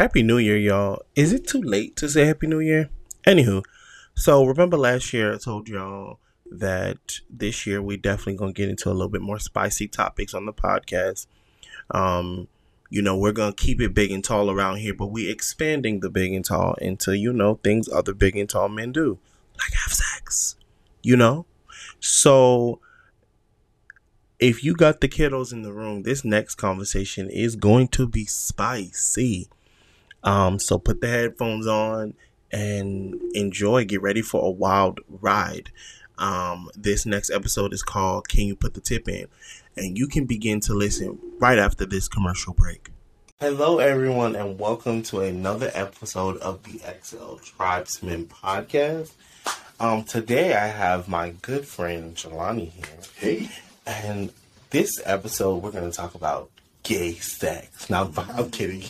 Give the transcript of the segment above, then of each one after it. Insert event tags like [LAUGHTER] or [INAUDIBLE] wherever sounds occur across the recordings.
Happy New Year, y'all. Is it too late to say Happy New Year? Anywho, so remember last year I told y'all that this year we definitely gonna get into a little bit more spicy topics on the podcast. Um, you know, we're gonna keep it big and tall around here, but we expanding the big and tall into, you know, things other big and tall men do. Like have sex. You know? So if you got the kiddos in the room, this next conversation is going to be spicy. Um, so put the headphones on and enjoy. Get ready for a wild ride. Um, this next episode is called Can You Put the Tip In? And you can begin to listen right after this commercial break. Hello, everyone, and welcome to another episode of the XL Tribesmen podcast. Um, today I have my good friend Jelani here. Hey. And this episode, we're going to talk about gay sex. Now, I'm kidding.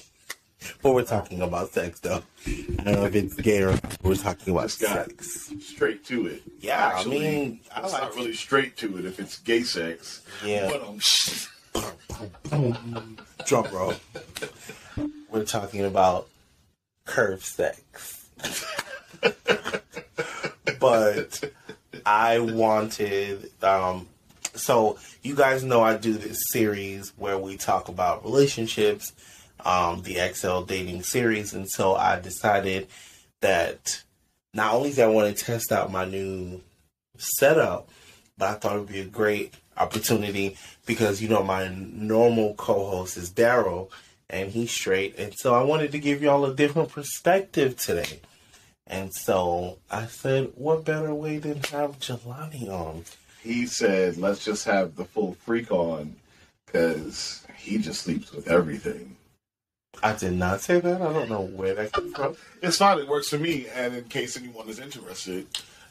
[LAUGHS] But we're talking about sex, though. I don't know if it's gay or we're talking about sex. straight to it. Yeah, I mean, I it's like not really straight to it if it's gay sex. Yeah. But um, [LAUGHS] Drum roll. We're talking about curve sex. [LAUGHS] but I wanted um so you guys know I do this series where we talk about relationships, um, the XL dating series, and so I decided that not only did I want to test out my new setup, but I thought it would be a great opportunity because you know my normal co-host is Daryl and he's straight, and so I wanted to give y'all a different perspective today. And so I said, what better way than have Jelani on? he said, let's just have the full freak on because he just sleeps with everything. I did not say that. I don't know where that came from. It's fine. It works for me. And in case anyone is interested,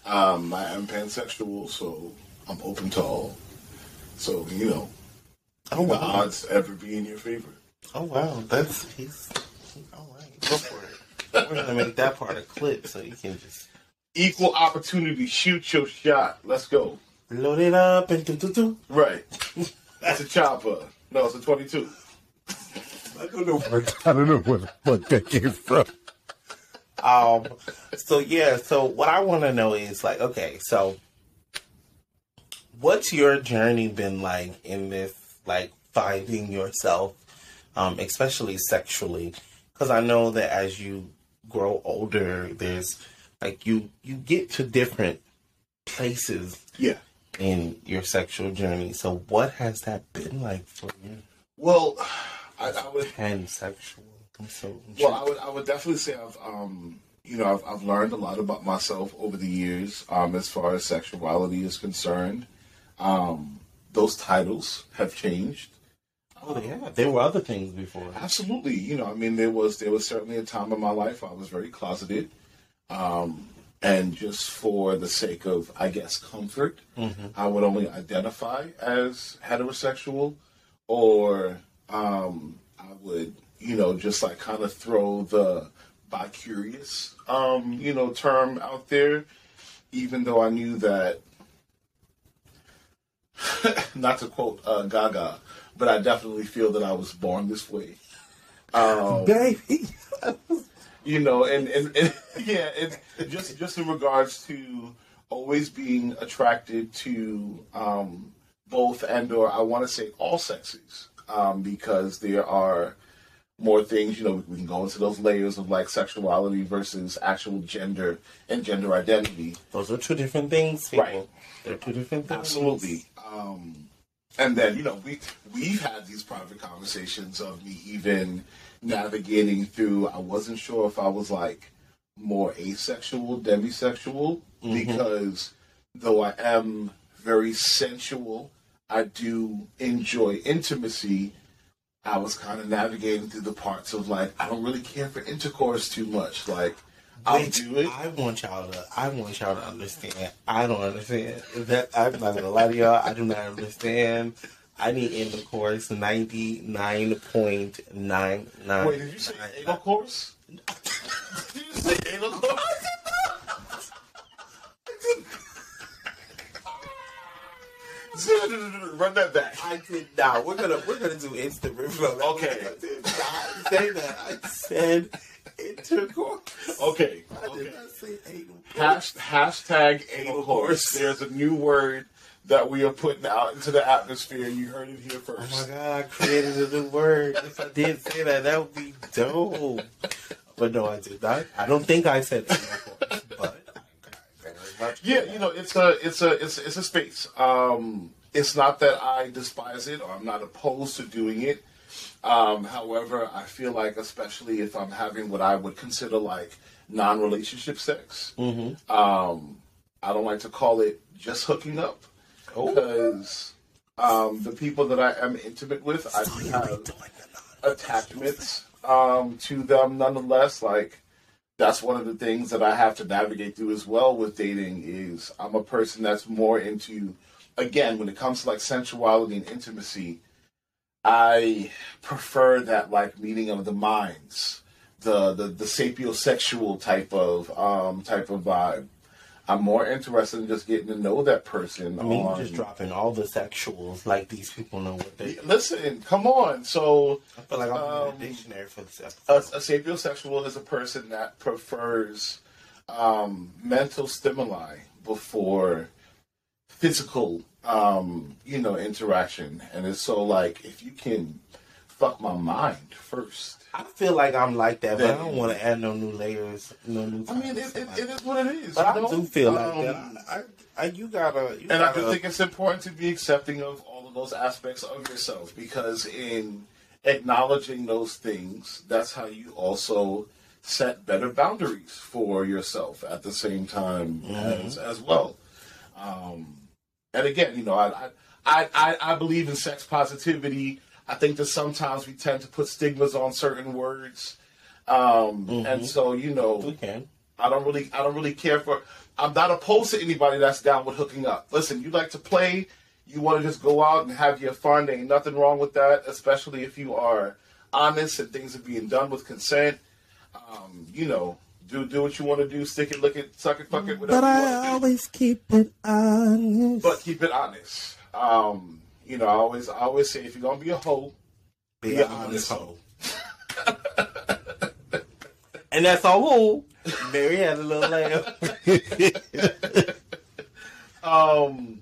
um, I am pansexual, so I'm open to all. So, you know, Oh the wow! odds ever be in your favor. Oh wow! That's he's all right. Go for it. We're gonna make that part a clip so you can just Equal opportunity, shoot your shot. Let's go. load it up and do do do. Right. That's a chopper. No, it's a 22. I don't know where [LAUGHS] I don't know where the fuck that came from. Um. So yeah. So what I want to know is like, okay, so what's your journey been like in this, like finding yourself, um, especially sexually? Because I know that as you grow older, there's like you you get to different places Yeah. in your sexual journey. So what has that been like for you? Well, I, I would Pansexual. I'm so Well, I would I would definitely say I've um you know I've I've learned a lot about myself over the years um as far as sexuality is concerned. Um those titles have changed. oh yeah, there were other things before. Absolutely, you know, I mean there was there was certainly a time in my life I was very closeted. Um and just for the sake of I guess comfort, I would only identify as heterosexual or um I would, you know, just like kind of throw the bi-curious, um, you know, term out there, even though I knew that, [LAUGHS] not to quote uh, Gaga, but I definitely feel that I was born this way. Um, Baby. [LAUGHS] you know, and, and, and [LAUGHS] yeah, it's just just in regards to always being attracted to um, both and or I want to say all sexes um, because there are more things. You know, we can go into those layers of like sexuality versus actual gender and gender identity. Those are two different things. people. Right. They're two different things. Absolutely. Um, and then you know we we've had these private conversations of me even navigating through. I wasn't sure if I was like more asexual, demisexual, because though I am very sensual, I do enjoy intimacy. I was kind of navigating through the parts of like I don't really care for intercourse too much. Like I'll Which do it. I want y'all to. I want y'all to understand. I don't understand that. I'm not gonna lie to y'all. I do not understand. I need intercourse ninety nine point nine nine. Wait, did you say anal course? [LAUGHS] did you say anal [LAUGHS] Run that back. I did not. We're gonna we're gonna do instant refill. Okay. I did not say that. I said intercourse. Okay. I did okay. not say anal. Hash, hashtag anal course. There's a new word that we are putting out into the atmosphere. You heard it here oh first. Oh my god, I created a new word. If I did say that, that would be dope. But no, I did not. I don't think I said intercourse, but Much. Yeah, you know, it's a, it's a, it's, it's a space. Um, it's not that I despise it or I'm not opposed to doing it. Um, however, I feel like, especially if I'm having what I would consider like non-relationship sex, um, I don't like to call it just hooking up because um, the people that I am intimate with, I have attachments um, to them nonetheless. Like that's one of the things that I have to navigate through as well with dating is I'm a person that's more into again when it comes to like sensuality and intimacy, I prefer that like meeting of the minds, the the, the sapiosexual type of um type of vibe. I'm more interested in just getting to know that person. I mean, on, just dropping all the sexuals like these people know what they. Listen, come on. So I feel like I'm Um, in a dictionary for this a, episode. a sapiosexual is a person that prefers um, mental stimuli before physical, um, you know, interaction, and it's so like if you can fuck my mind first. I feel like I'm like that, but I don't want to add no new layers, no new. I mean, it, it, it is what it is. but I know? do feel like Um, that. I, I, you gotta, you And I gotta, do think it's important to be accepting of all of those aspects of yourself because in acknowledging those things, that's how you also set better boundaries for yourself at the same time as, as well. Um, and again, you know, I, I, I, I I believe in sex positivity. I think that sometimes we tend to put stigmas on certain words. Um, And so, you know, we can. I don't really I don't really care for I'm not opposed to anybody that's down with hooking up. Listen, you like to play, you want to just go out and have your fun. There ain't nothing wrong with that, especially if you are honest and things are being done with consent. Um, you know, do do what you want to do, stick it, lick it, suck it, fuck it, whatever But I want to do. always keep it honest. But keep it honest. Um, you know, I always I always say if you're gonna be a hoe, be be an an honest honest hoe. and that's a who Mary had a little lamb. [LAUGHS] um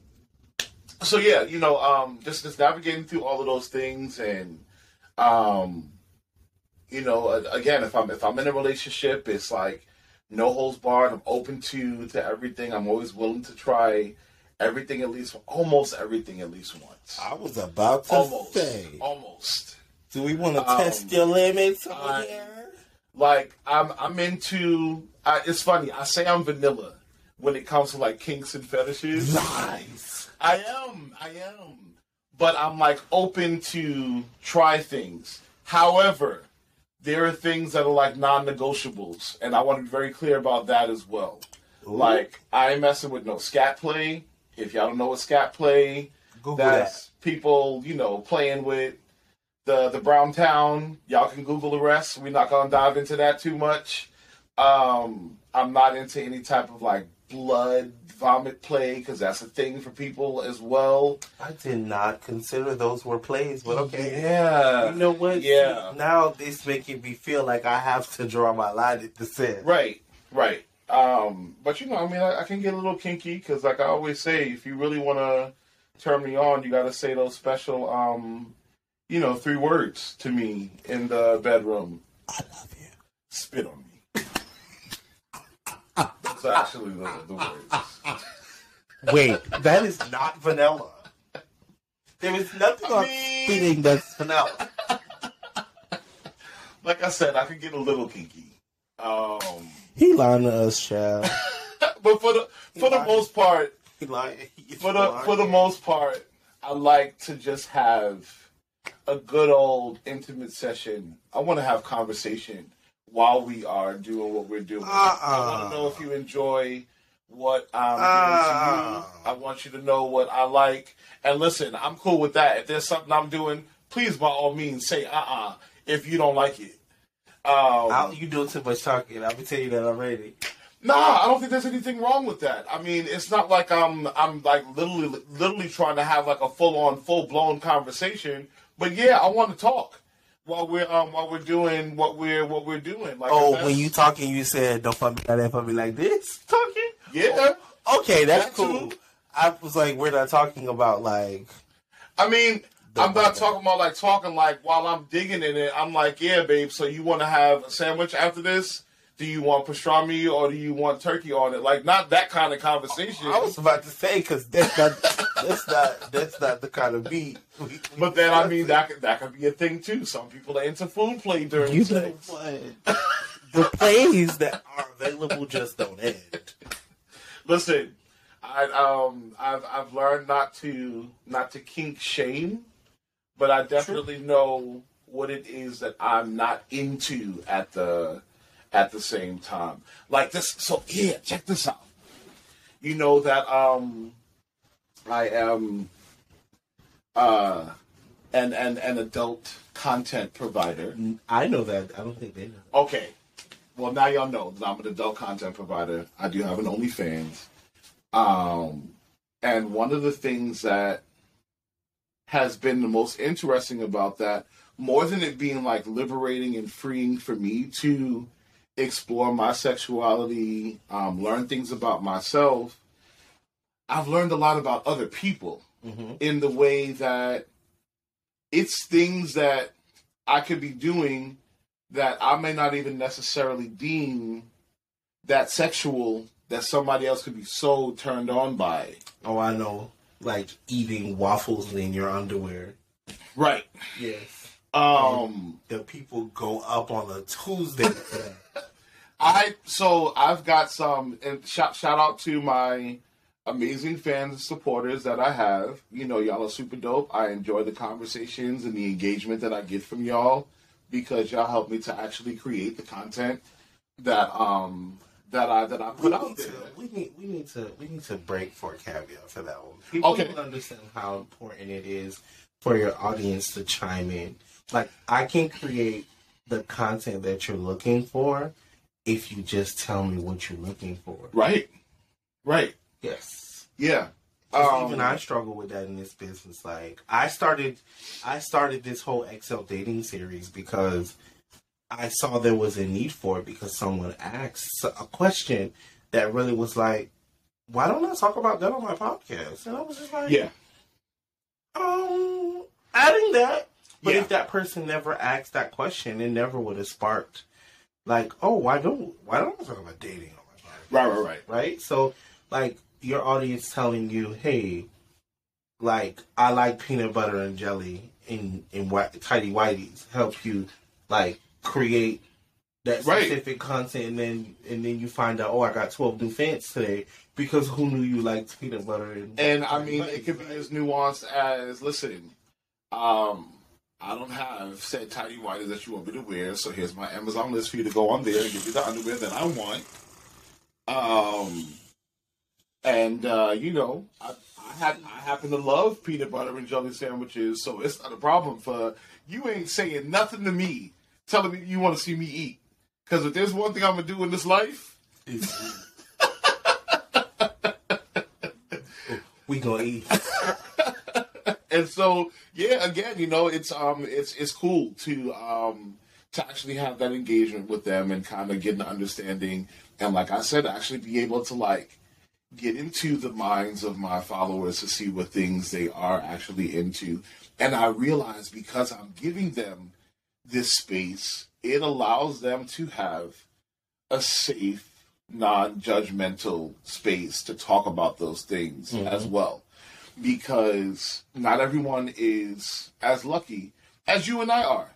so yeah you know um just just navigating through all of those things and um you know again if i'm if i'm in a relationship it's like no holds barred i'm open to to everything i'm always willing to try everything at least almost everything at least once I was about to almost say, almost do we want to Um, test your limits over I- here? like I'm I'm into. I, it's funny. I say I'm vanilla when it comes to like kinks and fetishes. Nice. I am. I am. But I'm like open to try things. However, there are things that are like non-negotiables, and I want to be very clear about that as well. Like I ain't messing with no scat play. If y'all don't know what scat play, Google that's people you know playing with the the Brown Town. Y'all can Google the rest. We're not gonna dive into that too much. Um, I'm not into any type of like blood vomit play because that's a thing for people as well. I did not consider those were plays, but okay. Yeah. You know what? Yeah. Now this making me feel like I have to draw my line at the sand. Right. Right. Um, but you know, I mean, I, I can get a little kinky because, like I always say, if you really want to turn me on, you got to say those special, um, you know, three words to me in the bedroom. I love you. Spit on me. That's actually the, the words. Wait, that is not vanilla. There is nothing on mean- spitting that's vanilla. Like I said, I can get a little kinky. Um, He lying to us, child. [LAUGHS] but for the for the most part, He lying. [LAUGHS] for the for the most part, I like to just have a good old intimate session. I want to have conversation while we are doing what we're doing. I Uh-uh. want to know if you enjoy what I'm Uh. doing to you. I want you to know what I like. And listen, I'm cool with that. If there's something I'm doing, please by all means say uh-uh if you don't like it. Um, you doing too much talking. I'll be telling you that already. Nah, I don't think there's anything wrong with that. I mean, it's not like I'm I'm like literally literally trying to have like a full on full blown conversation. But yeah, I want to talk while we're um while we're doing what we're what we're doing. Like Oh, when you talking, you said don't fuck me like that, fuck me like this. Talking. yeah. Okay, that's That cool. too. I was like, we're not talking about like. I mean, The I'm not button. talking about like talking like while I'm digging in it. I'm like, yeah, babe. So you want to have a sandwich after this? Do you want pastrami or do you want turkey on it? Like, not that kind of conversation. I was about to say because that's not that's not that's not the kind of beat. but then I mean, that could, that could be a thing too. Some people are into food play during you know sex. what? the plays that are available just don't end. Listen, I um I've I've learned not to not to kink shame, but I definitely know what it is that I'm not into at the at the same time. Like this so yeah, check this out. You know that um I am uh an an, an adult content provider. I know that. I don't think they know. Okay. Well, now y'all know that I'm an adult content provider. I do have an OnlyFans. Um, and one of the things that has been the most interesting about that, more than it being like liberating and freeing for me to explore my sexuality, um, learn things about myself, I've learned a lot about other people Mm-hmm. in the way that it's things that I could be doing that I may not even necessarily deem that sexual that somebody else could be so turned on by. Oh, I know. Like eating waffles in your underwear. Right. Yes. Um The people go up on a Tuesday. [LAUGHS] I so I've got some and shout shout out to my amazing fans and supporters that I have. You know, y'all are super dope. I enjoy the conversations and the engagement that I get from y'all because y'all help me to actually create the content that um that I that I we put out there. to. We need. We need to. We need to break for a caveat for that one. People Okay. don't understand how important it is for your audience to chime in. Like I can create the content that you're looking for if you just tell me what you're looking for. Right. Right. Yes. Yeah. Um, even I struggle with that in this business. Like I started, I started this whole XL dating series because I saw there was a need for it because someone asked a question that really was like, "Why don't I talk about that on my podcast?" And I was just like, Yeah. um, adding that." But Yeah. if that person never asked that question, it never would have sparked, like, "Oh, why don't why don't I talk about dating on my podcast?" Right, right, right. right? So, like your audience telling you, "Hey, like I like peanut butter and jelly in in white, tidy whities," help you like create that Right. specific content, and then and then you find out, "Oh, I got twelve new fans today because who knew you liked peanut butter?" And, And I mean, it could be as nuanced as listen, um, I don't have said tidy whities that you want me to wear, so here's my Amazon list for you to go on there and give you the underwear that I want. Um, and uh, you know, I, I had I happen to love peanut butter and jelly sandwiches, so it's not a problem for you. Ain't saying nothing to me, telling me you want to see me eat. Because if there's one thing I'm gonna do in this life, It's- [LAUGHS] we gonna eat. and so yeah again you know it's um it's it's cool to um to actually have that engagement with them and kind of get an understanding and like i said actually be able to like get into the minds of my followers to see what things they are actually into and i realize because i'm giving them this space it allows them to have a safe non-judgmental space to talk about those things mm-hmm. as well because not everyone is as lucky as you and I are.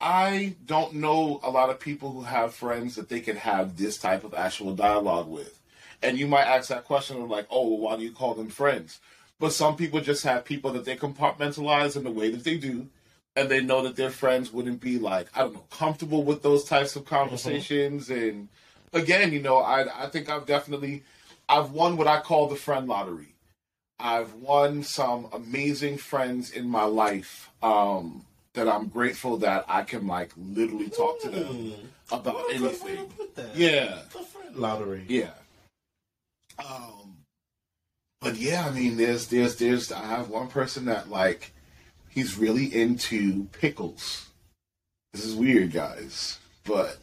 I don't know a lot of people who have friends that they can have this type of actual dialogue with. And you might ask that question of like, oh, well, why do you call them friends? But some people just have people that they compartmentalize in the way that they do. And they know that their friends wouldn't be like, I don't know, comfortable with those types of conversations. And again, you know, I, I think I've definitely, I've won what I call the friend lottery. I've won some amazing friends in my life um, that I'm grateful that I can like literally talk to them about What a good way to anything. put that. Yeah. The friend lottery. Yeah. Um, but yeah, I mean, there's, there's, there's. I have one person that like, he's really into pickles. This is weird, guys, but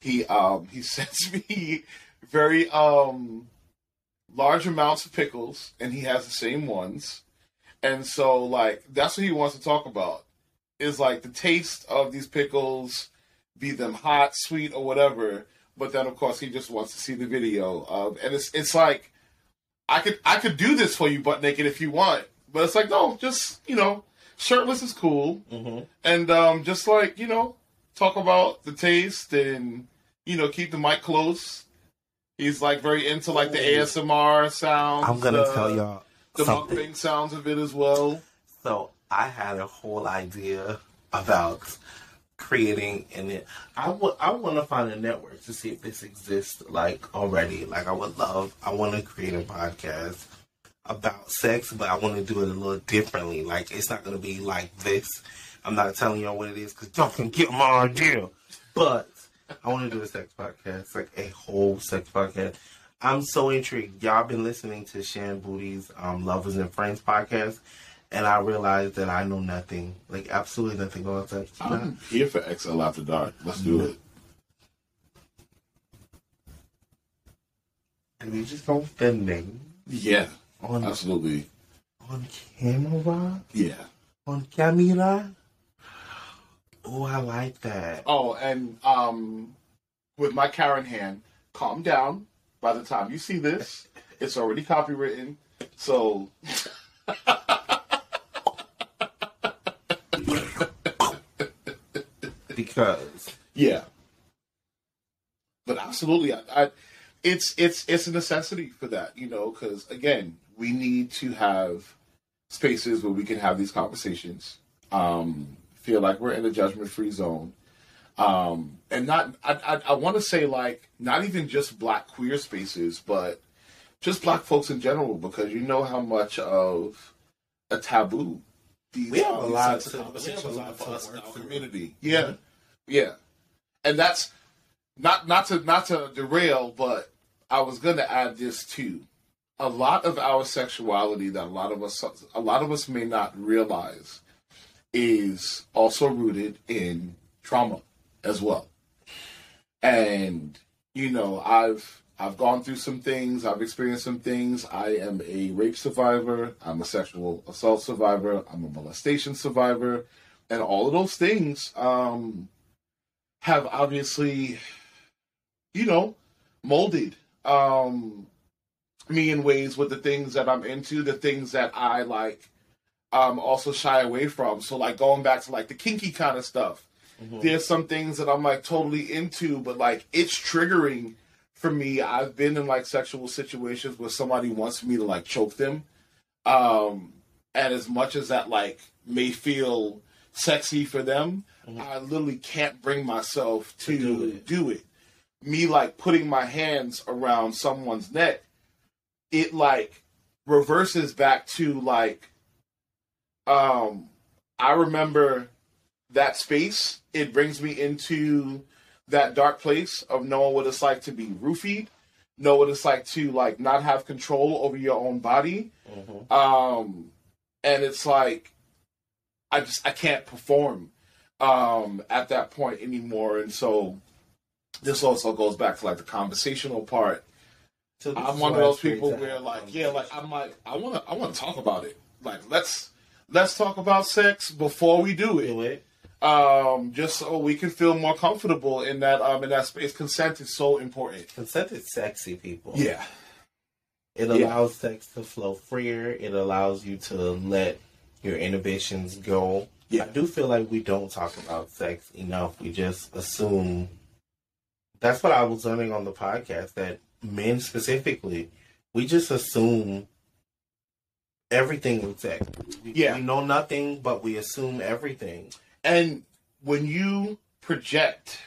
he um he [LAUGHS] sends me very um large amounts of pickles, and he has the same ones, and so like that's what he wants to talk about is like the taste of these pickles, be them hot, sweet, or whatever. But then of course he just wants to see the video of, and it's it's like I could I could do this for you butt naked if you want, but it's like no, just you know, shirtless is cool, Mm-hmm. and um, just like you know, talk about the taste and you know, keep the mic close. He's like very into like the ASMR sounds. I'm gonna the- tell y'all the something. mukbang sounds of it as well. So I had a whole idea about creating and it I would I want to find a network to see if this exists like already. Like I would love I want to create a podcast about sex, but I want to do it a little differently. Like it's not going to be like this. I'm not telling y'all what it is because y'all can get my idea. But I want to do a sex podcast, like a whole sex podcast. I'm so intrigued. Y'all been listening to Shan Boodram's um, Lovers and Friends podcast, and I realized that I know nothing, like absolutely nothing about sex. I'm here for XL After Dark. Let's do it. And we just go filming Yeah, on absolutely. on camera, Yeah. on camera. Oh, I like that. Oh, and um, with my Karen hand, calm down. By the time you see this, it's already copywritten. So [LAUGHS] Because yeah, but absolutely, I, I, it's it's it's a necessity for that, you know, because again, we need to have spaces where we can have these conversations. Um, feel like we're in a judgment-free zone, um, and not. I I, I want to say like not even just Black queer spaces, but just Black folks in general, because you know how much of a taboo these, We have a lot of conversations for us in our community. Yeah, yeah, and that's not not to not to derail, but I was going to add this too. A lot of our sexuality that a lot of us a lot of us may not realize is also rooted in trauma as well. And you know, I've I've gone through some things, I've experienced some things. I am a rape survivor, I'm a sexual assault survivor, I'm a molestation survivor, and all of those things um have obviously you know, molded um me in ways with the things that I'm into, the things that I like um also shy away from. So like going back to like the kinky kind of stuff. There's some things that I'm like totally into, but like it's triggering for me. I've been in like sexual situations where somebody wants me to like choke them. Um and as much as that like may feel sexy for them, I literally can't bring myself to, do it. do it. Me like putting my hands around someone's neck, it like reverses back to like um I remember that space. It brings me into that dark place of knowing what it's like to be roofied, know what it's like to like not have control over your own body. Um and it's like I just I can't perform um at that point anymore. And so this also goes back to like the conversational part I'm one of those people where like yeah, like I'm like I want to I want to talk about it. Like let's let's talk about sex before we do do it. it. Um, just so we can feel more comfortable in that um in that space. Consent is so important. Consent is sexy, people. Yeah, It Yeah. allows sex to flow freer. It allows you to let your inhibitions go. Yeah. I do feel like we don't talk about sex enough. We just assume. That's what I was learning on the podcast that men specifically, we just assume everything with sex. We, Yeah. we know nothing, but we assume everything. and when you project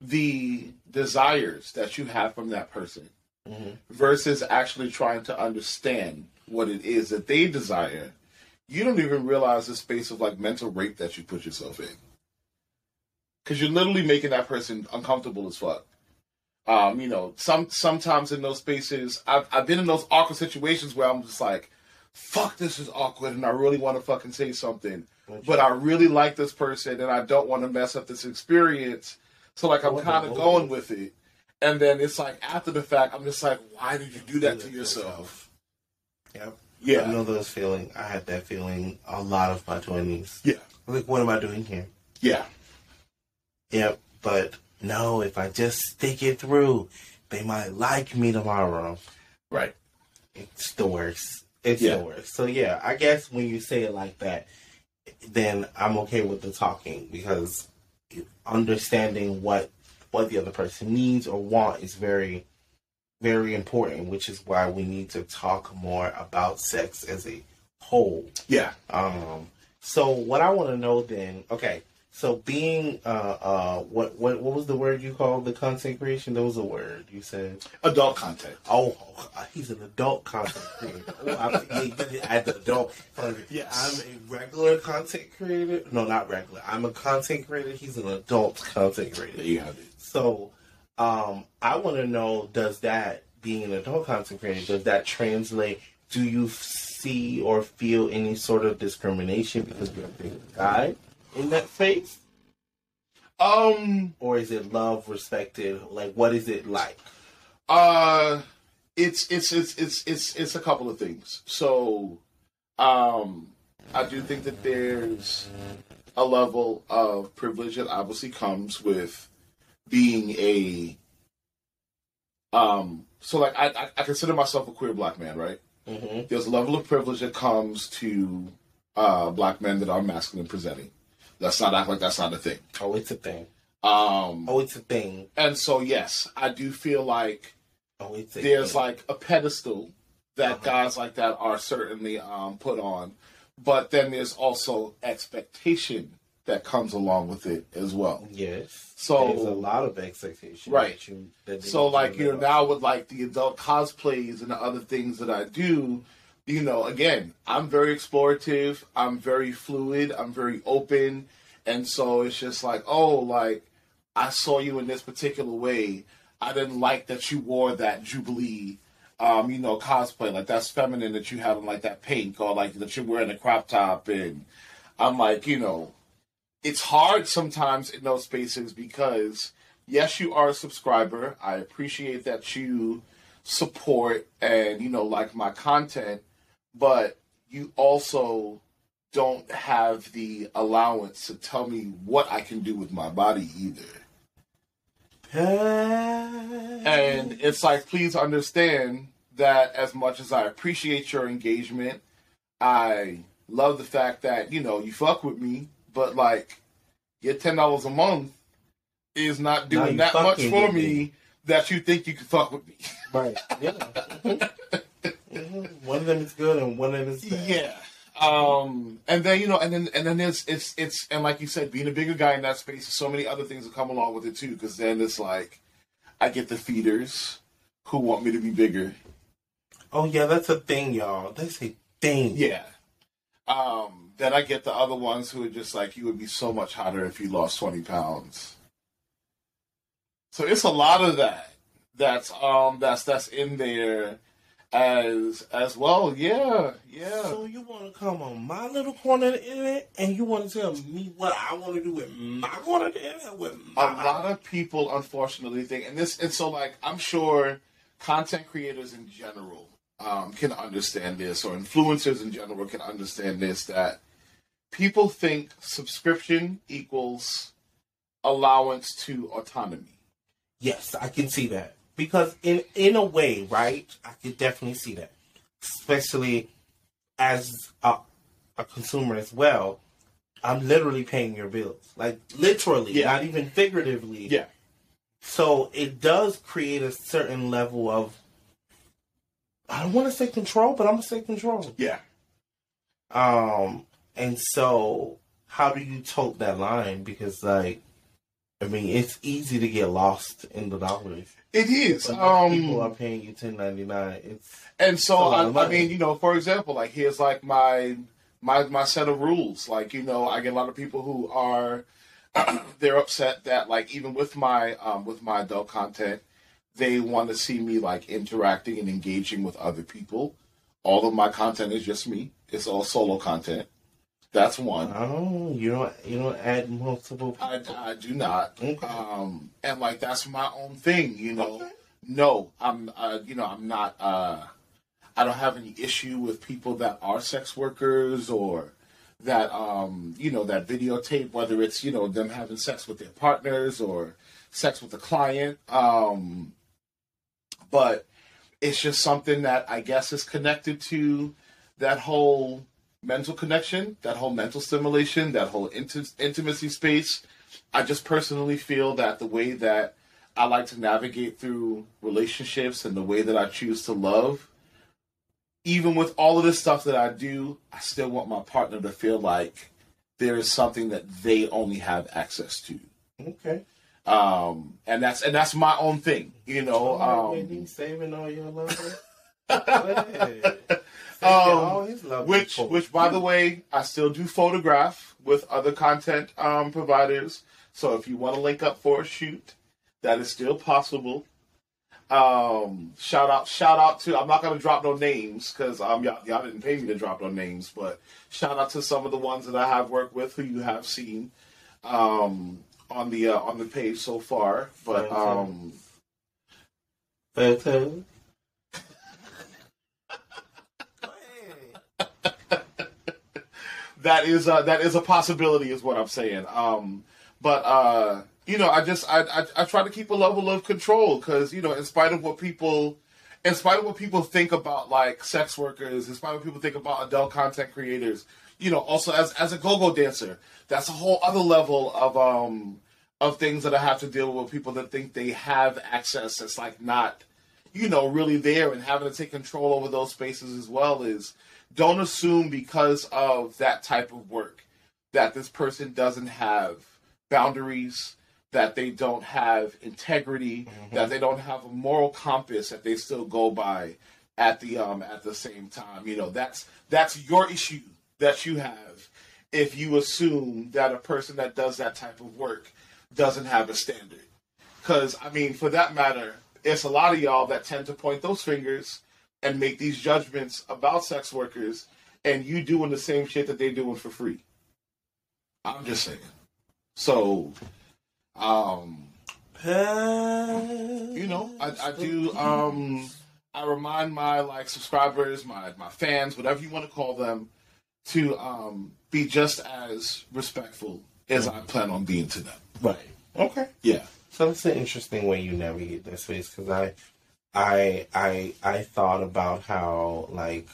the desires that you have from that person Mhm. versus actually trying to understand what it is that they desire, you don't even realize the space of like mental rape that you put yourself in. Because you're literally making that person uncomfortable as fuck. Um, you know, some sometimes in those spaces, I've I've been in those awkward situations where I'm just like, "Fuck, this is awkward," and I really want to fucking say something, but I really like this person and I don't want to mess up this experience. So like, I'm kind of going with it, and then it's like after the fact, I'm just like, "Why did you do that to yourself?" Yep. Yeah. I know those feeling. I had that feeling a lot of my twenties. Yeah, Like, what am I doing here? yeah, Yep. But no, if I just stick it through, they might like me tomorrow. right. It's the worst. It's Yeah. the worst. So yeah, I guess when you say it like that, then I'm okay with the talking because understanding what what the other person needs or want is very very important, which is why we need to talk more about sex as a whole. Yeah. Um, so what I want to know then, okay, so being uh uh what what what was the word you called the content creation? There was a word you said. Adult content. Oh, he's an adult content creator. [LAUGHS] Oh, I, yeah, you did it as an adult. Yes. I'm a regular content creator. No, not regular. I'm a content creator. He's an adult content creator. There you have it. So, um, I want to know: Does that being an adult content creator does that translate? Do you see or feel any sort of discrimination because you're a big guy in that space, Um. or is it love, respected? Like, what is it like? Uh, it's it's it's it's it's it's a couple of things. So, um, I do think that there's a level of privilege that obviously comes with being a um. So, like, I I, I consider myself a queer black man, right? Mm-hmm. There's a level of privilege that comes to uh black men that are masculine presenting. Let's not act like that's not a thing. Oh, it's a thing. Um, Oh, it's a thing. and so yes, I do feel like Oh, it's a there's thing. like a pedestal that Uh-huh. guys like that are certainly um, put on, but then there's also expectation that comes along with it as well. yes. So- there's a lot of expectation, Right. that you- that So like you know now with like the adult cosplays and the other things that I do, you know again I'm very explorative, I'm very fluid, I'm very open, and so it's just like oh like I saw you in this particular way. I didn't like that you wore that Jubilee, um, you know, cosplay. Like that's feminine that you have in like that pink or like that you're wearing a crop top. And I'm like, you know, it's hard sometimes in those spaces because yes, you are a subscriber. I appreciate that you support and, you know, like my content, but you also don't have the allowance to tell me what I can do with my body either. And it's like, please understand that as much as I appreciate your engagement, I love the fact that, you know, you fuck with me, but like, your $10 a month is not doing that much for me, me. that you think you can fuck with me. Right. Yeah. [LAUGHS] One of them is good and one of them is bad. Yeah. Um, and then you know, and then and then there's it's it's and like you said, being a bigger guy in that space, so many other things that come along with it too. Because then it's like, I get the feeders who want me to be bigger. Oh yeah, that's a thing, y'all. That's a thing. Yeah. Um, then I get the other ones who are just like, you would be so much hotter if you lost twenty pounds. So it's a lot of that. That's um that's that's in there as as well. Yeah, yeah. So you want to come on my little corner of the internet and you want to tell me what I want to do with my corner of the internet with a lot of people unfortunately think and this and so like i'm sure content creators in general um, can understand this or influencers in general can understand this that people think subscription equals allowance to autonomy Yes, I can see that because in in a way, right? I can definitely see that, especially as a, a consumer as well. I'm literally paying your bills, like literally, Yeah. not even figuratively. yeah So it does create a certain level of I don't want to say control, but I'm gonna say control. yeah Um, and so how do you tote that line? Because like, I mean, it's easy to get lost in the dollars. It is um people are paying you ten ninety nine. It's And so It's a lot I, I mean, you know, for example, like here's like my my my set of rules. Like you know, I get a lot of people who are [CLEARS THROAT] they're upset that like even with my um with my adult content, they want to see me like interacting and engaging with other people. All of my content is just me. It's all solo content. That's one. Oh, you don't you don't add multiple. I, I do not. Okay. Um, and like that's my own thing, you know. Okay. No, I'm. Uh, you know, I'm not. Uh, I don't have any issue with people that are sex workers or that um, you know that videotape whether it's you know them having sex with their partners or sex with a client. Um, but it's just something that I guess is connected to that whole mental connection, that whole mental stimulation, that whole int- intimacy space. I just personally feel that the way that I like to navigate through relationships and the way that I choose to love, even with all of this stuff that I do, I still want my partner to feel like there is something that they only have access to. Okay. Um, and that's and that's my own thing, you know. Um, saving all your love. [LAUGHS] Saving Um, all his which for- which by the way i still do photograph with other content um, providers. So if you want to link up for a shoot that is still possible. Um shout out shout out to i'm not going to drop no names because um y'all, y'all didn't pay me to drop no names but shout out to some of the ones that i have worked with who you have seen um on the uh, on the page so far. But um Photo. That is that is a possibility, is what I'm saying. Um, but uh, you know, I just I, I I try to keep a level of control because you know, in spite of what people, in spite of what people think about like sex workers, in spite of what people think about adult content creators, you know, also as as a go-go dancer, that's a whole other level of um of things that I have to deal with people that think they have access that's like not you know, really there and having to take control over those spaces as well is don't assume because of that type of work that this person doesn't have boundaries, that they don't have integrity, that they don't have a moral compass that they still go by at the um at the same time. You know, that's that's your issue that you have if you assume that a person that does that type of work doesn't have a standard. Because, I mean, for that matter, it's a lot of y'all that tend to point those fingers and make these judgments about sex workers, and you doing the same shit that they're doing for free. I'm just saying. So, um, you know, I, I do. Um, I remind my like subscribers, my my fans, whatever you want to call them, to um, be just as respectful as I plan on being to them. Right. Okay. Yeah. So it's an interesting way you navigate that space because I, I, I, I thought about how like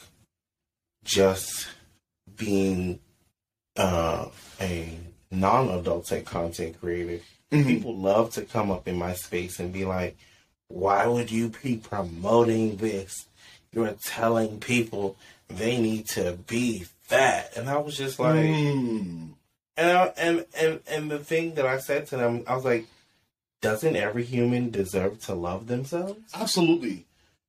just being uh, a non-adult tech content creator, Mhm. people love to come up in my space and be like, "Why would you be promoting this? You're telling people they need to be fat," and I was just like. Mm. And, I, and and and the thing that I said to them, I was like, "Doesn't every human deserve to love themselves?" Absolutely.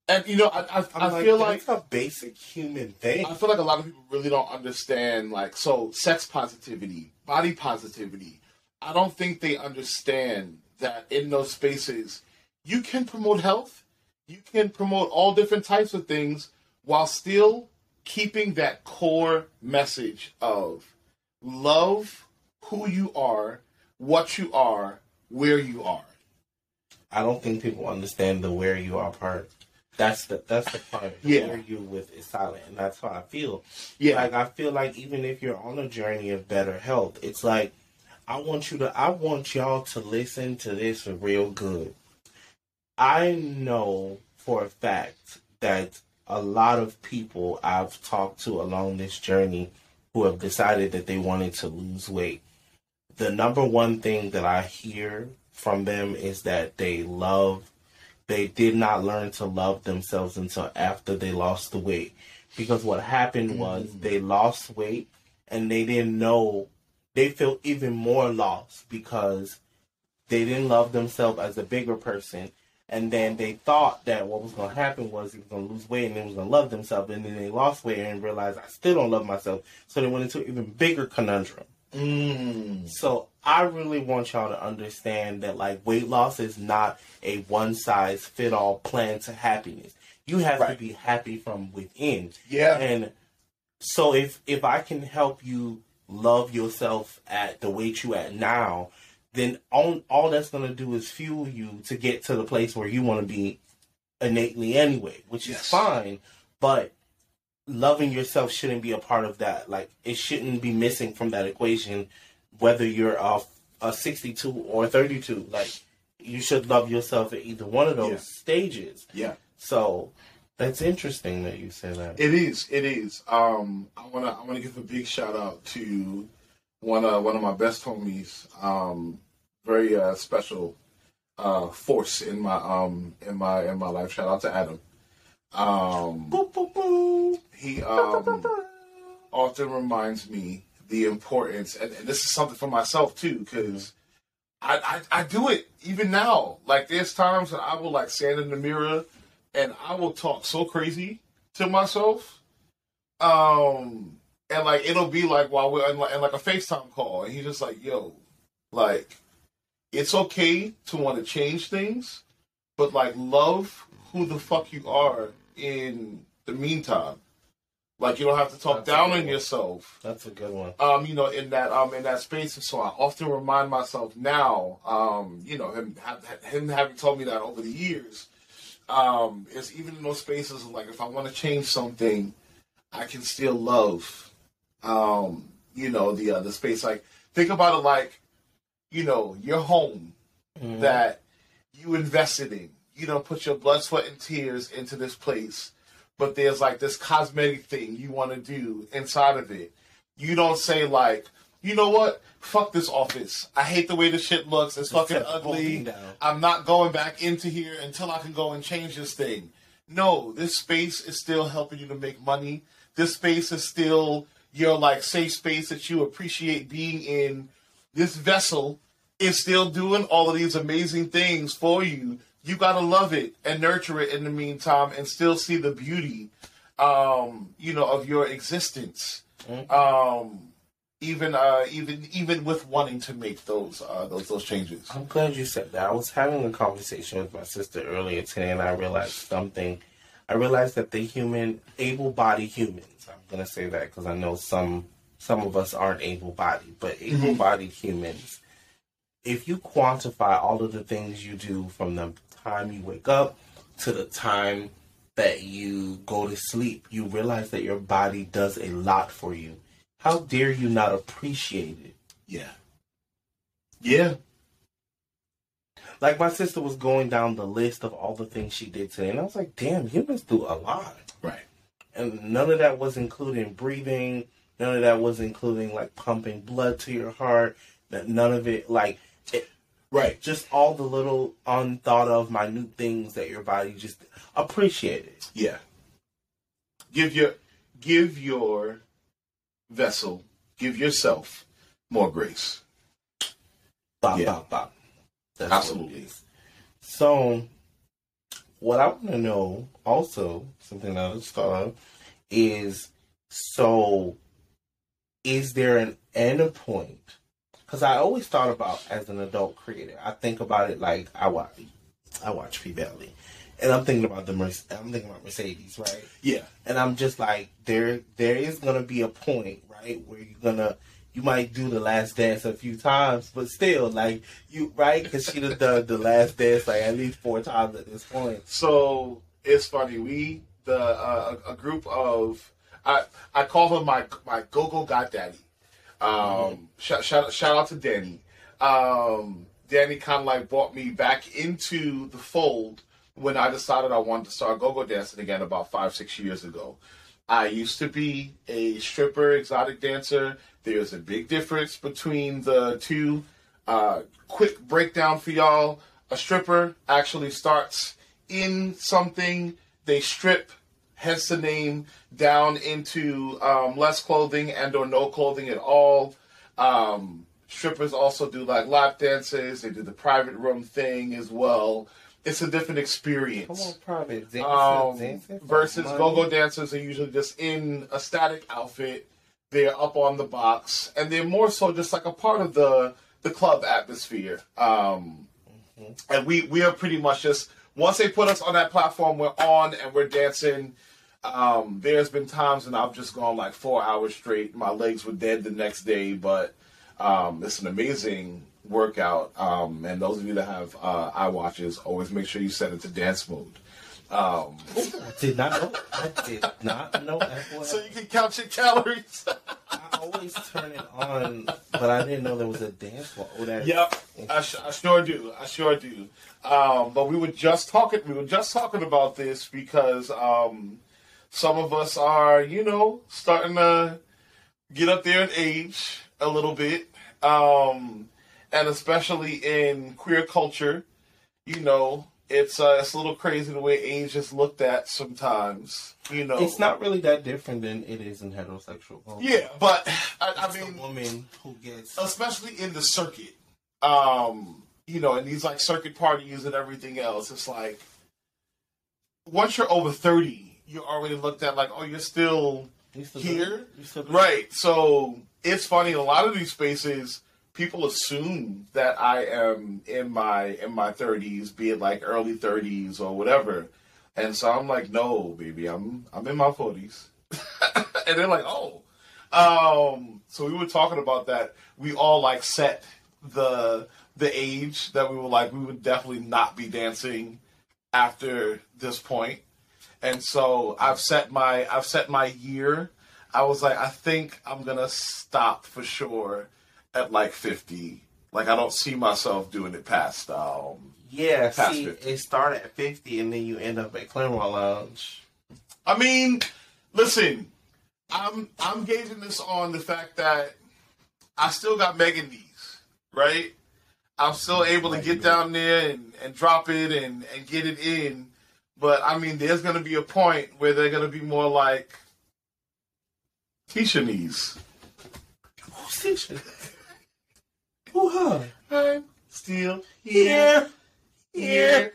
And you know, I I, I feel like that's a basic human thing. I feel like a lot of people really don't understand like so sex positivity, body positivity. I don't think they understand that in those spaces you can promote health, you can promote all different types of things while still keeping that core message of love who you are, what you are, where you are. I don't think people understand the where you are part. That's the that's the part. Yeah. Where you with is silent, and that's how I feel. Yeah. Like I feel like even if you're on a journey of better health, it's like I want you to I want y'all to listen to this real good. I know for a fact that a lot of people I've talked to along this journey who have decided that they wanted to lose weight. The number one thing that I hear from them is that they love they did not learn to love themselves until after they lost the weight. Because what happened mm-hmm. was they lost weight and they didn't know they felt even more lost because they didn't love themselves as a bigger person. And then they thought that what was going to happen was he was going to lose weight and they was going to love themselves. And then they lost weight and realized I still don't love myself. So they went into an even bigger conundrum. Mm. So I really want y'all to understand that like weight loss is not a one size fit all plan to happiness. You have Right. to be happy from within. Yeah. And so if if I can help you love yourself at the weight you at now, then all all that's gonna do is fuel you to get to the place where you want to be innately anyway, which Yes. is fine. But loving yourself shouldn't be a part of that. Like it shouldn't be missing from that equation, whether you're a a sixty two or thirty two. Like you should love yourself at either one of those Yeah. stages. Yeah. So that's interesting that you say that. It is. It is. Um, I wanna. I wanna give a big shout out to one. Uh, one of my best homies. Um, very uh, special uh, force in my um in my in my life. Shout out to Adam. Um, Boop, boop, boop. he um often reminds me the importance, and, and this is something for myself too, because I, I I do it even now. Like there's times that I will like stand in the mirror and I will talk so crazy to myself, um, and like it'll be like while we're in like, in like a FaceTime call, and he's just like, "Yo, like it's okay to want to change things, but like love who the fuck you are in the meantime." Like you don't have to talk That's down on one. yourself That's a good one. um, you know, in that um in that space, and so I often remind myself now, um, you know, him him having told me that over the years, um, is even in those spaces of like if I want to change something, I can still love, um, you know, the uh, the space. Like think about it like, you know, your home Mhm. that you invested in. You know, put your blood, sweat, and tears into this place. But there's like this cosmetic thing you want to do inside of it. You don't say like, you know what? Fuck this office. I hate the way this shit looks. It's fucking the whole ugly. I'm not going back into here until I can go and change this thing. No, this space is still helping you to make money. This space is still your like safe space that you appreciate being in. This vessel is still doing all of these amazing things for you. You gotta love it and nurture it in the meantime, and still see the beauty, um, you know, of your existence. Um, even uh, even even with wanting to make those uh, those those changes. I'm glad you said that. I was having a conversation with my sister earlier today, and I realized something. I realized that the human, able-bodied humans. I'm gonna say that because I know some some of us aren't able-bodied, but able-bodied humans. If you quantify all of the things you do from the time you wake up to the time that you go to sleep, you realize that your body does a lot for you. How dare you not appreciate it? Yeah. Yeah. Like my sister was going down the list of all the things she did today, and I was like, "Damn, humans do a lot." Right. And none of that was including breathing. None of that was including like pumping blood to your heart. That none of it, like, Right. just all the little unthought of minute things that your body just appreciated. Yeah. Give your give your vessel, give yourself more grace. Bop, Yeah. bop, bop. That's it Absolutely. So, what I want to know also, something that I just thought of, is so, is there an end point? Because I always thought about as an adult creator, I think about it like I watch, I watch P Valley, and I'm thinking about the Merce- I'm thinking about Mercedes, right? Yeah. and I'm just like, there, there is gonna be a point, right, where you're gonna, you might do the last dance a few times, but still, like you, right, because she done done the last dance like at least four times at this point. So it's funny. We the uh, a group of I I call him my my go go god daddy. Um, shout, shout shout out to Danny. Um, Danny kind of like brought me back into the fold when I decided I wanted to start go go dancing again about five six years ago. I used to be a stripper, exotic dancer. There's a big difference between the two. Uh, quick breakdown for y'all. A stripper actually starts in something, they strip, hence the name, down into um, less clothing and or no clothing at all. Um, strippers also do like lap dances. They do the private room thing as well. It's a different experience. Come on, private dancing, Um, dancing versus go-go dancers are usually just in a static outfit. They're up on the box, and they're more so just like a part of the the club atmosphere. Um, And we we are pretty much just once they put us on that platform, we're on and we're dancing. Um, there's been times when I've just gone like four hours straight. My legs were dead the next day, but um, it's an amazing workout. Um, and those of you that have uh, iWatches, always make sure you set it to dance mode. Um, I did not know. I did not know [LAUGHS] so you can count your calories. [LAUGHS] Always turn it on, but I didn't know there was a dance wall. Oh, Yep, I, sh- I sure do. I sure do. Um, but we were just talking. We were just talking about this because um, some of us are, you know, starting to get up there in age a little bit, um, and especially in queer culture, you know, it's uh, it's a little crazy the way age is looked at sometimes. You know, It's not really that different than it is in heterosexual. Yeah, but I, I mean, woman who gets especially in the circuit, um, you know, in these like circuit parties and everything else, it's like once you're over thirty, you're already looked at like, oh, you're still you still here, You still right? So it's funny. A lot of these spaces, people assume that I am in my in my thirties, be it like early thirties or whatever, and so I'm like, no, baby, I'm I'm in my forties, [LAUGHS] and they're like, oh. Um, so we were talking about that. We all like set the the age that we were like we would definitely not be dancing after this point. And so I've set my I've set my year. I was like, I think I'm gonna stop for sure at like 50. Like I don't see myself doing it past um Yeah, Past see, 50. it started at 50 and then you end up at Clermont Lounge. I mean, listen, I'm I'm gauging this on the fact that I still got Megan knees, right? I'm still able to get down there and, and drop it and, and get it in. But I mean, there's gonna be a point where they're gonna be more like Tisha knees. Who's teaching? Her? I'm still here, here,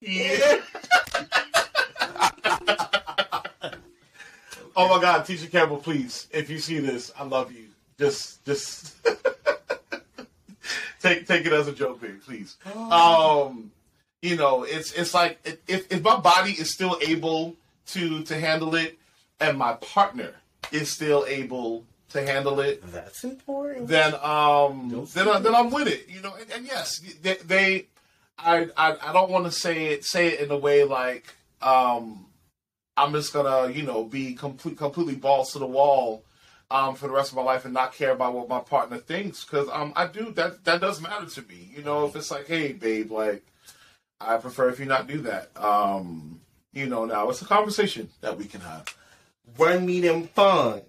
here. [LAUGHS] oh my God, Tisha Campbell, please, if you see this, I love you. Just, just [LAUGHS] take take it as a joke, babe, please. Um, you know, it's it's like if if my body is still able to to handle it, and my partner is still able to handle it, That's important. then um then I, then I'm with it. You know, and, and yes, they, they I, I I don't want to say it say it in a way like um I'm just gonna you know be complete completely balls to the wall um for the rest of my life and not care about what my partner thinks because um I do that that does matter to me. You know, if it's like hey babe like I prefer if you not do that. Um you know now it's a conversation that we can have. Run me them funds.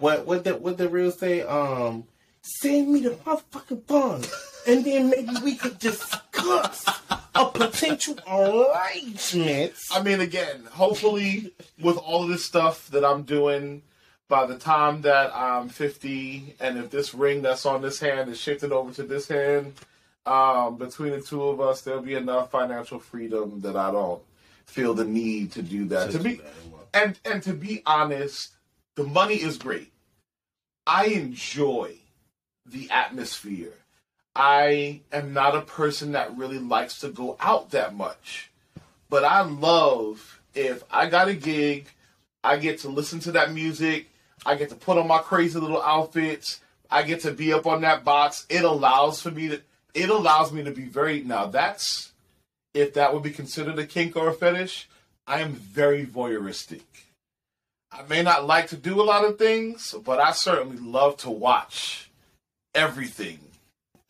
What what the what the real say? Um, send me the motherfucking funds, and then maybe we could discuss a potential arrangement. I mean, again, hopefully, with all of this stuff that I'm doing, by the time that I'm 50, and if this ring that's on this hand is shifted over to this hand, um, between the two of us, there'll be enough financial freedom that I don't feel the need to do that. To be, and and to be honest, the money is great. I enjoy the atmosphere. I am not a person that really likes to go out that much. But I love if I got a gig, I get to listen to that music, I get to put on my crazy little outfits, I get to be up on that box. It allows for me to it allows me to be very now that's if that would be considered a kink or a fetish, I am very voyeuristic. I may not like to do a lot of things, but I certainly love to watch everything.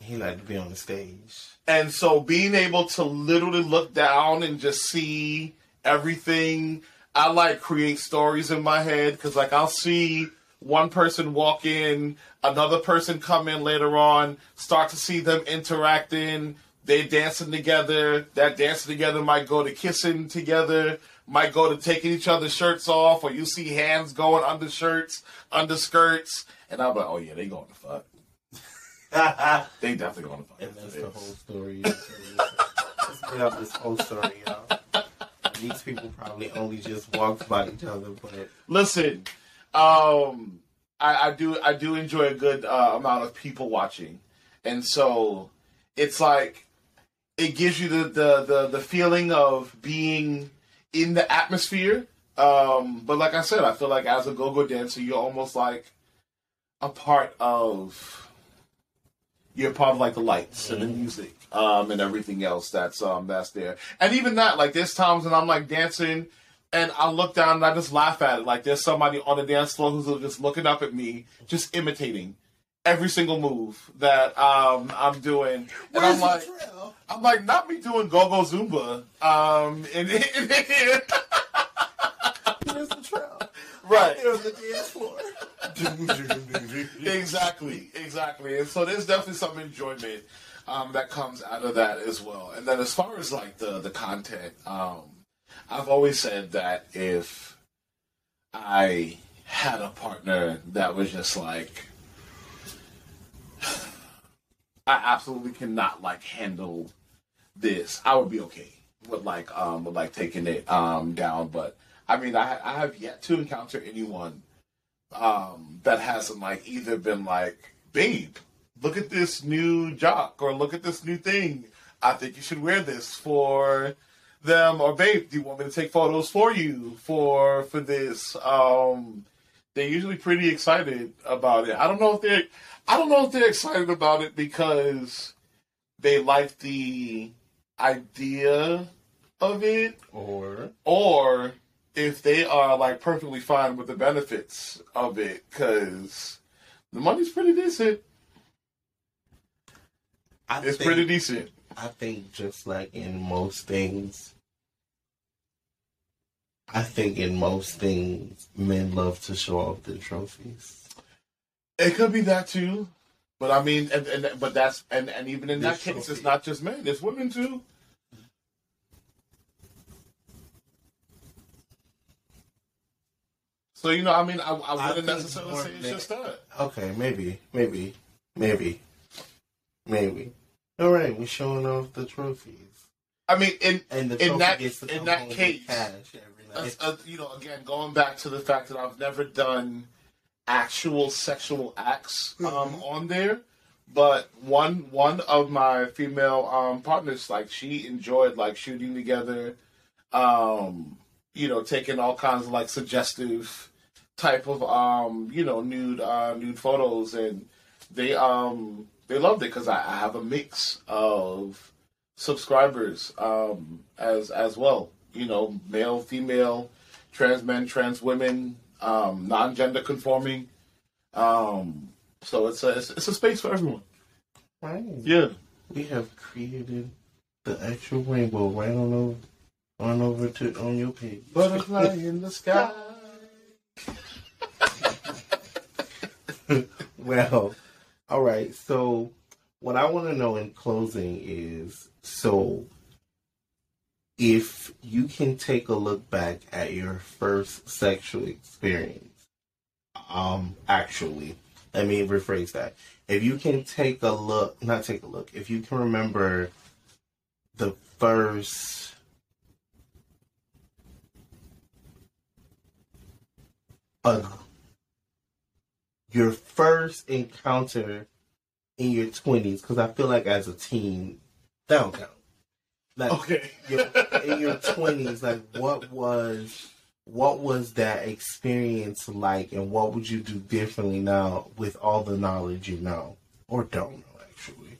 He liked to be on the stage. And so being able to literally look down and just see everything, I like create stories in my head because like I'll see one person walk in, another person come in later on, start to see them interacting, They're dancing together. That dancing together might go to kissing together, might go to taking each other's shirts off, or you see hands going under shirts, under skirts, and I'm like, oh yeah, they going to fuck. [LAUGHS] They definitely going to fuck. And that's the this. whole story. Let's bring up this whole story, y'all. These people probably only just walked by each other, but Listen, um, I, I do I do enjoy a good uh, amount of people watching, and so it's like it gives you the the the, the feeling of being in the atmosphere. Um, but like I said, I feel like as a go-go dancer, you're almost like a part of you're part of like the lights and the music um, and everything else that's um, that's there. And even that, like there's times when I'm like dancing and I look down and I just laugh at it. Like there's somebody on the dance floor who's just looking up at me, just imitating every single move that um, I'm doing. And I'm like, I'm like, not me doing go-go Zumba. Um, and, [LAUGHS] Where's the trail? right. Here on the dance floor. [LAUGHS] exactly, exactly. And so there's definitely some enjoyment um, that comes out of that as well. And then as far as like the the content, um, I've always said that if I had a partner that was just like I absolutely cannot like handle this, I would be okay with like um with like taking it um down. But I mean I I have yet to encounter anyone um that hasn't like either been like, babe, look at this new jock or look at this new thing. I think you should wear this for them or babe, do you want me to take photos for you for for this? Um they're usually pretty excited about it. I don't know if they're I don't know if they're excited about it because they like the idea of it Or or if they are like perfectly fine with the benefits of it because the money's pretty decent. I It's think, pretty decent. I think just like in most things, I think in most things, men love to show off their trophies. It could be that too, but I mean, and, and but that's and and even in that This case, it's not just men; it's women too. So you know, I mean, I, I I wouldn't think necessarily say it's just that. Okay, maybe, maybe, maybe, maybe. All right, we're showing off the trophies, I mean, in and the In that- in that case, cash every night. uh, you know, again, going back to the fact that I've never done actual sexual acts um, Mhm. on there, but one one of my female um, partners, like she enjoyed like shooting together, um, you know, taking all kinds of like suggestive type of um, you know nude uh, nude photos, and they um they loved it because I, I have a mix of subscribers um, as as well. You know, male, female, trans men, trans women, um, non-gender conforming. Um, so it's a it's, it's a space for everyone. right. Yeah. We have created the actual rainbow right on over, on over to on your page. Butterfly [LAUGHS] in the sky. [LAUGHS] Well, all right. So, what I want to know in closing is so if you can take a look back at your first sexual experience, um, actually, let me rephrase that. If you can take a look, not take a look, if you can remember the first uh, your first encounter in your twenties, because I feel like as a teen, that don't count. Like Okay. your, in your twenties, like what was what was that experience like, and what would you do differently now with all the knowledge you know or don't know? Actually,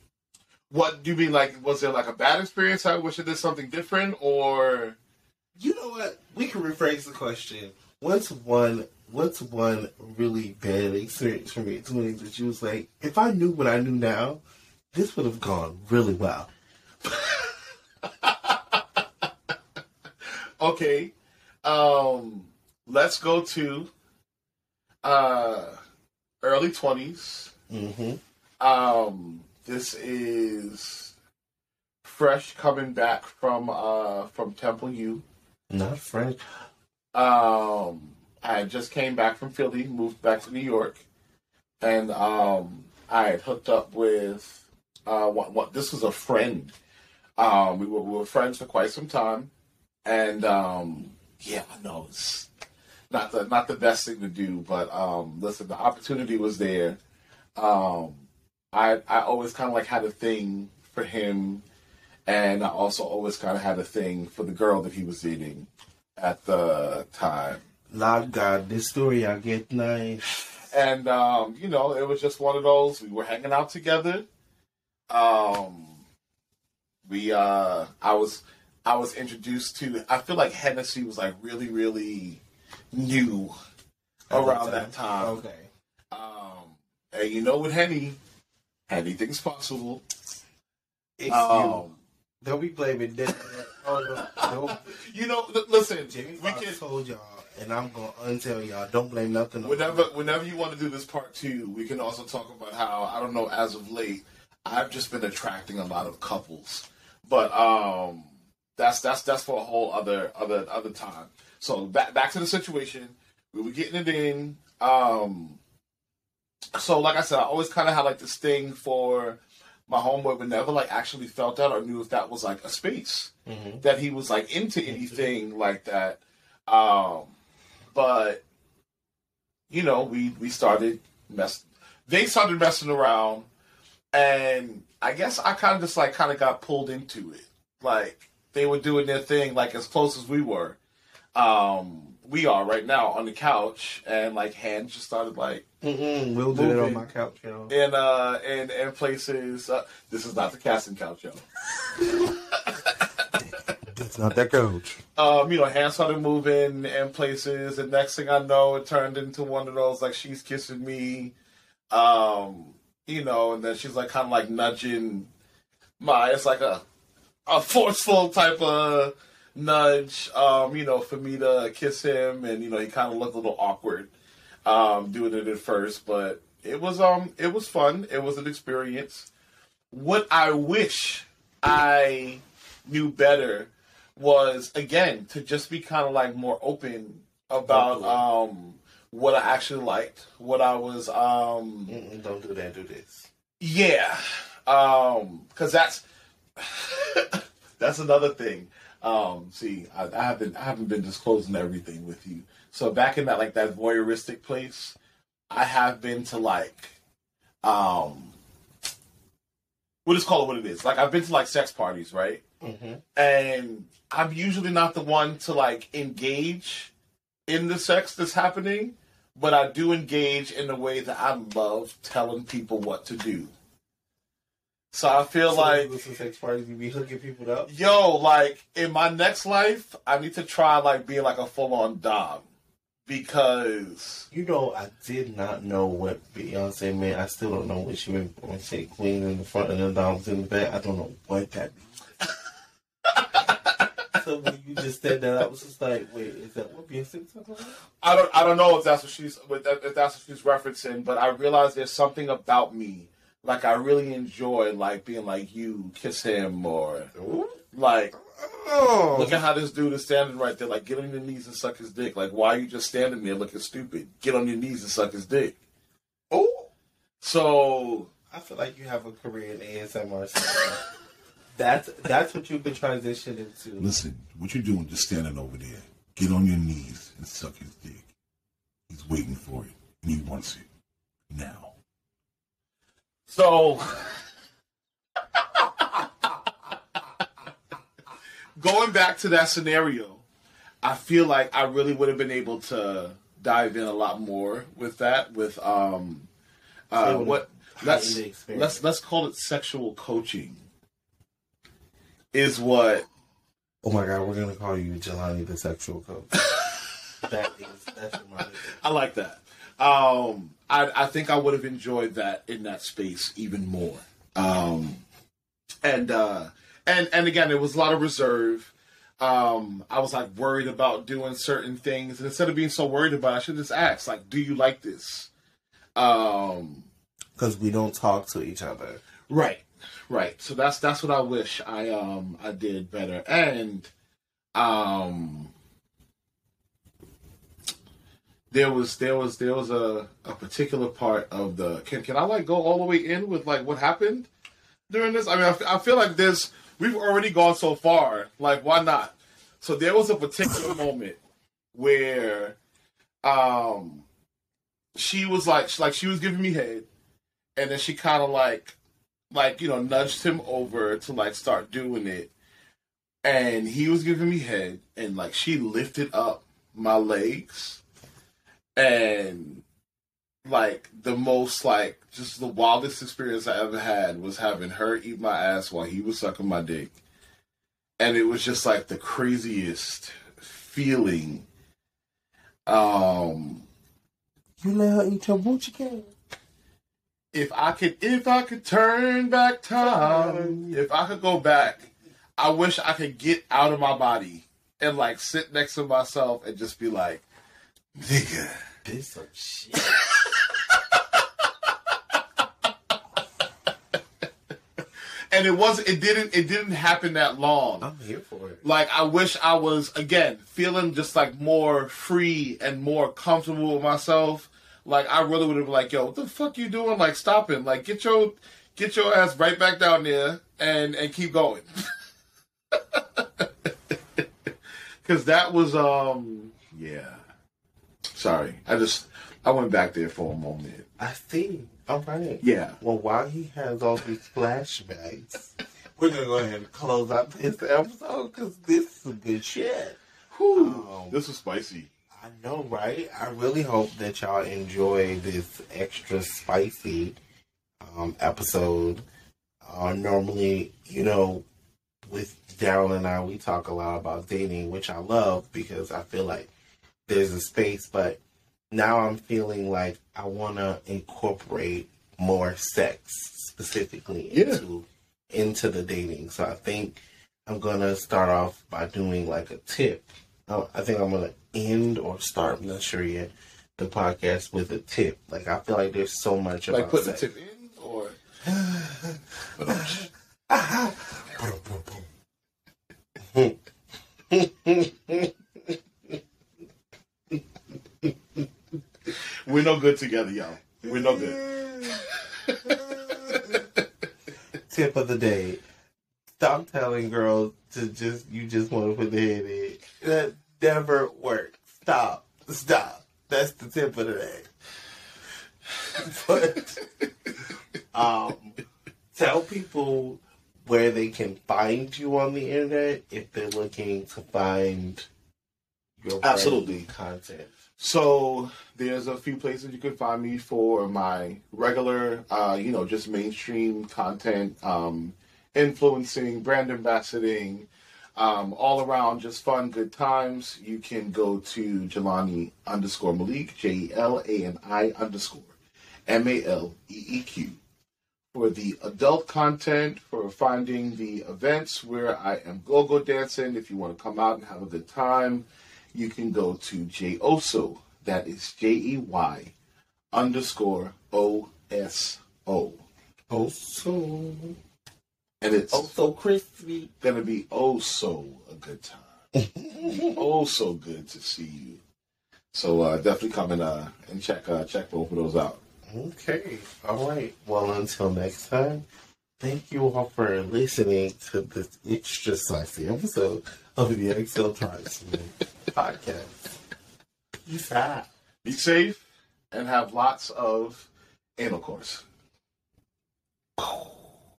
What do you mean? Like, was there like a bad experience? I wish I did something different, or you know what? We can rephrase the question. What's one? What's one really bad experience from your twenties that you was like, if I knew what I knew now, this would have gone really well. [LAUGHS] [LAUGHS] okay. Um, let's go to uh, early twenties. Mm-hmm. Um, this is fresh coming back from uh from Temple U. Not French. Um, I just came back from Philly, moved back to New York, and um, I had hooked up with uh, what, what this was a friend. Um, we were, we were friends for quite some time, and um, yeah, I know it's not the not the best thing to do. But um, listen, the opportunity was there. Um, I I always kind of like had a thing for him, and I also always kind of had a thing for the girl that he was dating at the time. Lord God, this story I get nice. And um, you know, it was just one of those. We were hanging out together. Um, we uh, I was I was introduced to. I feel like Hennessy was like really really new around that time. Okay. Um, and you know, with Henny, anything's possible. It's Um, you. Don't be blaming that. Oh, no. [LAUGHS] You know, l- listen, Jimmy we can. told y'all, and I'm gonna untell y'all. Don't blame nothing. Whenever, whenever you want to do this part two, we can also talk about how I don't know. As of late, I've just been attracting a lot of couples, but um, that's that's that's for a whole other other other time. So back back to the situation, we were getting it in. Um, so like I said, I always kind of had like this thing for my homeboy, but never like actually felt that or knew if that was like a space Mhm. that he was like into anything like that. Um, but you know, we we started mess. They started messing around, and I guess I kind of just like kind of got pulled into it. Like they were doing their thing, like as close as we were. Um, we are right now on the couch, and like hands just started like Mm-mm, we'll do it on my couch, y'all. in uh and in places. Uh, this is not the casting couch, yo. [LAUGHS] That's not that couch. um, you know, hands started moving in places, and next thing I know, it turned into one of those like she's kissing me, um, you know, and then she's like kind of like nudging my. It's like a a forceful type of nudge, um, you know, for me to kiss him, and you know, he kind of looked a little awkward, um, doing it at first, but it was um, it was fun. It was an experience. What I wish I knew better was again to just be kind of like more open about um what I actually liked, what I was um Mm-mm, don't do that. Do this. yeah, um because that's [LAUGHS] that's another thing. Um, see, I, I haven't I haven't been disclosing everything with you. So back in that like that voyeuristic place, I have been to like um we'll just call it what it is. Like I've been to like sex parties, right? Mm-hmm. and I'm usually not the one to like engage in the sex that's happening, but I do engage in the way that I love telling people what to do. So I feel like, with some sex parties, you be hooking people up. yo, like in my next life, I need to try like being like a full on dom because You know, I did not know what Beyonce meant. I still don't know what she meant when she said queen in the front and the dogs in the back. I don't know what that means. [LAUGHS] so when you just said that, I was just like, wait, is that what Beyonce was talking about? I don't I don't know if that's what she's if if that's what she's referencing, but I realize there's something about me like I really enjoy like being like you kiss him or like Oh, look at how this dude is standing right there like get on your knees and suck his dick like why are you just standing there looking stupid get on your knees and suck his dick oh! so I feel like you have a career in ASMR. [LAUGHS] somewhere. that's that's what you could transition into. Listen, what you're doing just standing over there? Get on your knees and suck his dick. He's waiting for it, and he wants it now. so going back to that scenario I feel like I really would have been able to dive in a lot more with that with um uh, what let's let's let's call it sexual coaching is what Oh my god, we're gonna call you Jelani the sexual coach. [LAUGHS] that is that's my I like that. Um, I, I think I would have enjoyed that in that space even more. Um, and uh, and and again, it was a lot of reserve. Um, I was like worried about doing certain things, and instead of being so worried about, it, I should just ask, like, "Do you like this?" Um, because we don't talk to each other. Right, right. So that's that's what I wish I um I did better. And um there was there was there was a, a particular part of the can can I like go all the way in with like what happened during this? I mean I, f- I feel like this we've already gone so far. Like why not? So there was a particular moment where um, she was like, like she was giving me head, and then she kind of like, like you know, nudged him over to like start doing it, and he was giving me head, and like she lifted up my legs, and like the most like just the wildest experience I ever had was having her eat my ass while he was sucking my dick. And it was just like the craziest feeling. Um You let her eat your booty cat. If I could if I could turn back time, if I could go back, I wish I could get out of my body and like sit next to myself and just be like, nigga. This some shit. [LAUGHS] And it wasn't it didn't it didn't happen that long. I'm here for it. Like I wish I was again feeling just like more free and more comfortable with myself. Like I really would have been like, yo, what the fuck you doing? Like stopping. Like get your get your ass right back down there and and keep going. [LAUGHS] Cause that was um yeah. Sorry. I just I went back there for a moment. I see. All right. Yeah. Well, while he has all these flashbacks, [LAUGHS] we're gonna go ahead and close out this episode because this is some good shit. Whew. Um, this was spicy. I know, right? I really hope that y'all enjoy this extra spicy um, episode. Uh, normally, you know, with Daryl and I, we talk a lot about dating, which I love because I feel like there's a space, but now I'm feeling like I want to incorporate more sex specifically Yeah. into into the dating. So I think I'm gonna start off by doing like a tip. I think I'm gonna end or start. I'm not sure yet. The podcast with a tip. Like I feel like there's so much about it. Like about putting the tip in or [LAUGHS] We're no good together, y'all. We're no good. [LAUGHS] tip of the day. Stop telling girls to just you just want to put the head in. That never work. Stop. Stop. That's the tip of the day. But um tell people where they can find you on the internet if they're looking to find your Absolutely. content. So there's a few places you can find me for my regular, uh, you know, just mainstream content, um, influencing, brand ambassadoring, um, all around just fun, good times. You can go to Jelani underscore Maleeq, J E L A N I underscore M A L E E Q. For the adult content, for finding the events where I am go-go dancing, if you want to come out and have a good time, you can go to Jey Oso. That is J E Y underscore O S O. Oh so And it's oh so crispy. gonna be oh so a good time. [LAUGHS] oh so good to see you. So uh, definitely come and uh, and check uh, check both of those out. Okay. All right. Well, until next time, thank you all for listening to this extra spicy episode of the XL Tribesman [LAUGHS] podcast. Peace out. Be safe and have lots of anal course.